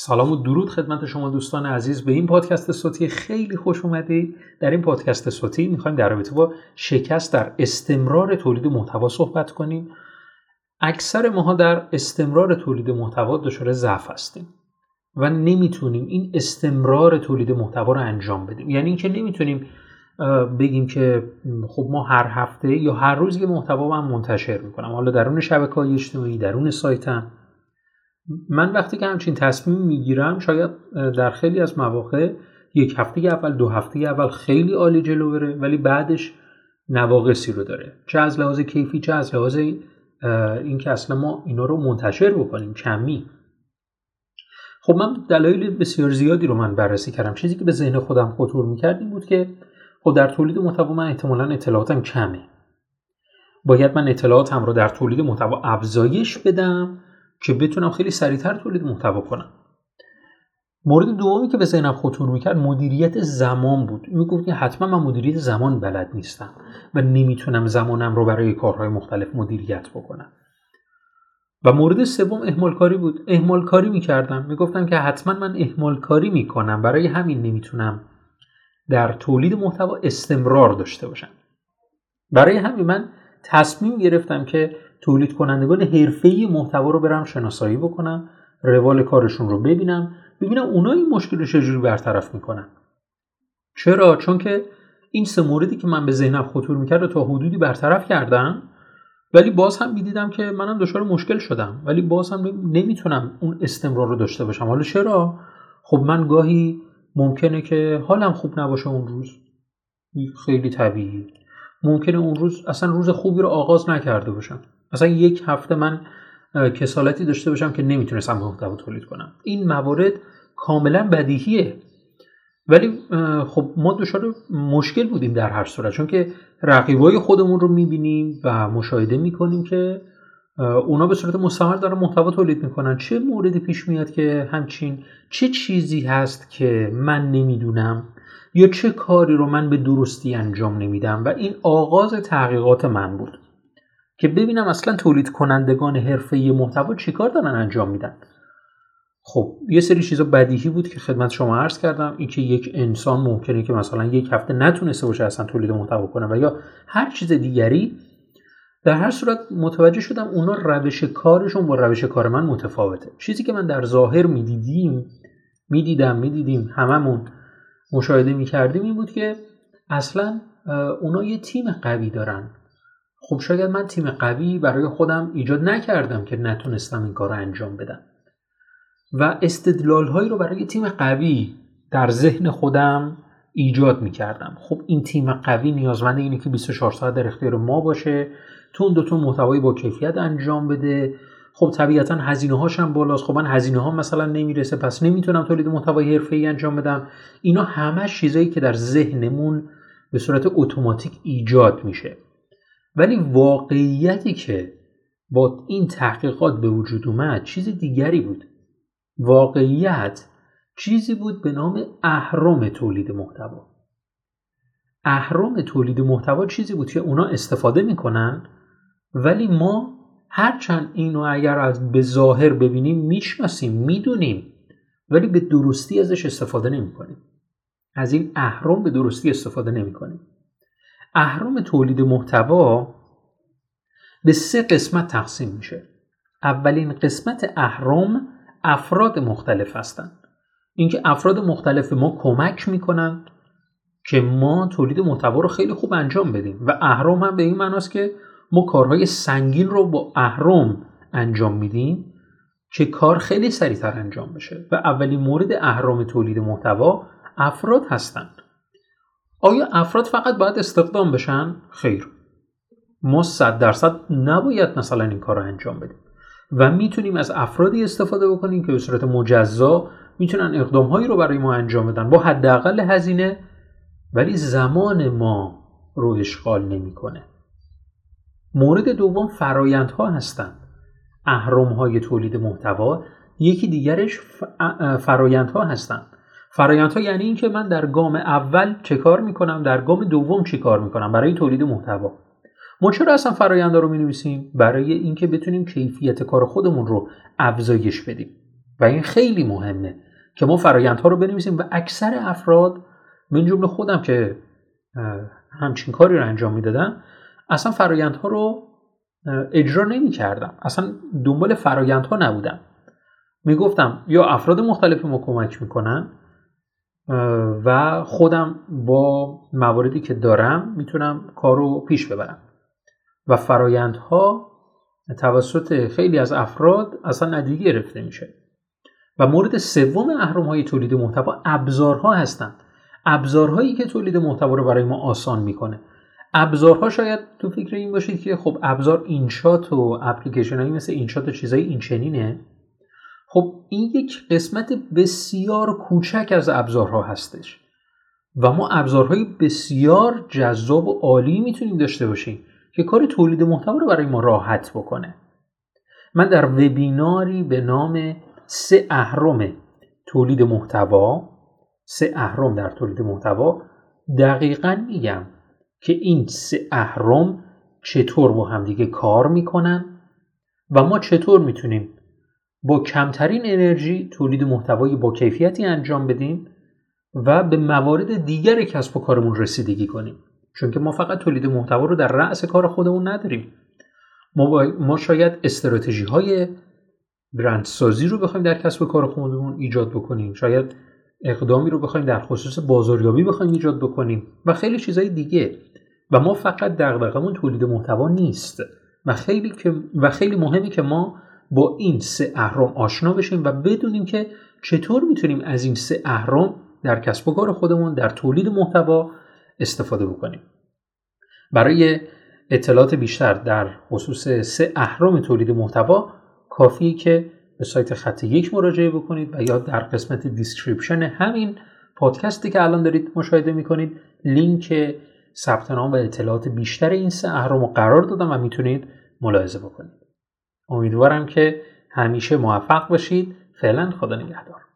سلام و درود خدمت شما دوستان عزیز. به این پادکست صوتی خیلی خوش اومدید. در این پادکست صوتی می‌خوایم در رابطه با شکست در استمرار تولید محتوا صحبت کنیم. اکثر ماها در استمرار تولید محتوا دچار ضعف هستیم و نمی‌تونیم این استمرار تولید محتوا رو انجام بدیم. یعنی اینکه نمی‌تونیم بگیم که خب ما هر هفته یا هر روز یه محتوا من منتشر می‌کنم. حالا درون شبکه های اجتماعی درون سایتم من وقتی که همچین تصمیم می‌گیرم شاید در خیلی از مواقع یک هفته اول دو هفته اول خیلی عالی جلو بره ولی بعدش نواقصی رو داره. چه از لحاظ کیفی چه از لحاظ این که اصلا ما اینا رو منتشر بکنیم کمی. خب من دلایل بسیار زیادی رو من بررسی کردم. چیزی که به ذهن خودم خطور می‌کرد این بود که خب در تولید محتوا من احتمالا اطلاعاتم کمه. باید من اطلاعاتم رو در تولید محتوا افزایش بدم که بتونم خیلی سریعتر تولید محتوا کنم. مورد دومی که به ذهنم خطور می‌کرد مدیریت زمان بود. می‌گفت که حتما من مدیریت زمان بلد نیستم و نمی‌تونم زمانم رو برای کارهای مختلف مدیریت بکنم. و مورد سوم اهمال کاری بود. اهمال کاری می‌کردم. می‌گفتم که حتما من اهمال کاری می‌کنم. برای همین نمی‌تونم در تولید محتوا استمرار داشته باشم. برای همین من تصمیم گرفتم که تولید کنندگان حرفه‌ای محتوا رو برم شناسایی بکنم روال کارشون رو ببینم ببینم اونا این مشکل رو چجوری برطرف می‌کنن. چرا؟ چون که این سه موردی که من به ذهنم خطور می‌کرد تا حدودی برطرف کردم ولی باز هم می‌دیدم که منم دچار مشکل شدم. ولی باز هم نمی‌تونم اون استمرار رو داشته باشم. حالا چرا؟ خب من گاهی ممکنه که حالم خوب نباشه اون روز. خیلی طبیعی. ممکنه اون روز اصلا روز خوبی رو آغاز نکرده باشم. مثلا یک هفته من کسالتی داشته باشم که نمی‌تونستم محتوا تولید کنم. این موارد کاملا بدیهیه. ولی خب ما دچار مشکل بودیم در هر صورت. چون که رقیبای خودمون رو می‌بینیم و مشاهده می‌کنیم که اونا به صورت مستمر دارن محتوا تولید می‌کنن. چه موردی پیش میاد که همچین چه چیزی هست که من نمی‌دونم؟ یا چه کاری رو من به درستی انجام نمیدم؟ و این آغاز تحقیقات من بود. که ببینم اصلا تولید کنندگان حرفه محتوا چیکار دارن انجام میدن. خب یه سری چیزا بدیهی بود که خدمت شما عرض کردم. اینکه یک انسان ممکنه که مثلا یک هفته نتونسته باشه اصلا تولید محتوا کنه و یا هر چیز دیگری در هر صورت متوجه شدم اونا روش کارشون با روش کار من متفاوته. چیزی که من در ظاهر می‌دیدیم می‌دیدم می‌دیدیم هممون مشاهده می‌کردیم این بود که اصلا اونا یه تیم قوی دارن. خب شاید من تیم قوی برای خودم ایجاد نکردم که نتونستم این کار رو انجام بدم. و استدلال هایی رو برای تیم قوی در ذهن خودم ایجاد می‌کردم. خب این تیم قوی نیازمند اینه که 24 ساعت در اختیار ما باشه تون دو تون محتوایی با کیفیت انجام بده. خب طبیعتا هزینه هاشم بالاست. خب من هزینه ها مثلا نمی‌رسه پس نمی‌تونم تولید محتوای حرفه‌ای انجام بدم. اینا همه چیزایی که در ذهنمون به صورت اتوماتیک ایجاد میشه. ولی واقعیتی که با این تحقیقات به وجود اومد چیز دیگری بود. واقعیت چیزی بود به نام اهرام تولید محتوا. اهرام تولید محتوا چیزی بود که اونا استفاده می‌کنن ولی ما هرچند اینو اگر از به ظاهر ببینیم می‌شناسیم می‌دونیم ولی به درستی ازش استفاده نمی‌کنیم. از این اهرام به درستی استفاده نمی‌کنیم. اهرام تولید محتوا به سه قسمت تقسیم میشه. اولین قسمت اهرام افراد مختلف هستند اینکه افراد مختلف ما کمک می‌کنن که ما تولید محتوا رو خیلی خوب انجام بدیم. و اهرام هم به این معناست که ما کارهای سنگین رو با اهرام انجام میدیم که کار خیلی سریعتر انجام بشه. و اولین مورد اهرام تولید محتوا افراد هستند. آیا افراد فقط باید استخدام بشن؟ خیر. ما صد درصد نباید مثلا این کار رو انجام بدیم. و می‌تونیم از افرادی استفاده بکنیم که به صورت مجزا می‌تونن اقدامهایی رو برای ما انجام بدن. با حداقل هزینه ولی زمان ما رو اشغال نمی‌کنه. مورد دوم فرایندها هستند. اهرمهای تولید محتوا یکی دیگرش فرایندها هستند. فرایندها یعنی اینکه من در گام اول چه کار می‌کنم؟ در گام دوم چه کار می‌کنم؟ برای تولید محتوا. ما چرا اصلا فراینده رو می نویسیم برای اینکه بتونیم کیفیت کار خودمون رو افزایش بدیم. و این خیلی مهمه که ما فرایندها رو بنویسیم و اکثر افراد من جمله خودم که همچین کاری رو انجام می‌دادم اصلا فرایندها رو اجرا نمی کردم اصلا دنبال فرایندها نبودم. می‌گفتم یا افراد مختلف ما کمک می‌کنن و خودم با مواردی که دارم می‌تونم کار رو پیش ببرم. و فرایندها توسط خیلی از افراد اصلا ندیگه گرفته میشه. و مورد سوم اهرم های تولید محتوا ابزارها هستند. ابزارهایی که تولید محتوا رو برای ما آسان می‌کنه. ابزارها شاید تو فکر این باشید که خب ابزار اینشات و اپلیکیشن هایی مثل اینشات و چیزای این چنینه خب این یک قسمت بسیار کوچک از ابزارها هستش و ما ابزارهای بسیار جذاب و عالی می‌تونیم داشته باشیم که کار تولید محتوا رو برای ما راحت بکنه. من در وبیناری به نام سه اهرم تولید محتوا سه اهرم در تولید محتوا دقیقا میگم که این سه اهرم چطور با همدیگه کار می‌کنن و ما چطور می‌تونیم با کمترین انرژی تولید محتوایی با کیفیتی انجام بدیم و به موارد دیگر کسب و کارمون رسیدگی کنیم. چون که ما فقط تولید محتوا رو در رأس کار خودمون نداریم. ما, ما شاید استراتژی های برندسازی رو بخوایم در کسب و کار خودمون ایجاد بکنیم. شاید اقدامی رو بخوایم در خصوص بازاریابی بخوایم ایجاد بکنیم و خیلی چیزهای دیگه. و ما فقط دغدغمون تولید محتوا نیست. و خیلی که و خیلی مهمی که ما با این سه اهرام آشنا بشیم و بدونیم که چطور می‌تونیم از این سه اهرام در کسب و کار خودمون در تولید محتوا استفاده بکنیم. برای اطلاعات بیشتر در خصوص سه اهرام تولید محتوا کافیه که به سایت خط یک مراجعه بکنید و یا در قسمت description همین پادکستی که الان دارید مشاهده می‌کنید لینک ثبت نام و اطلاعات بیشتر این سه اهرام رو قرار دادم و می‌تونید ملاحظه بکنید. امیدوارم که همیشه موفق باشید. فعلا خدا نگهدار.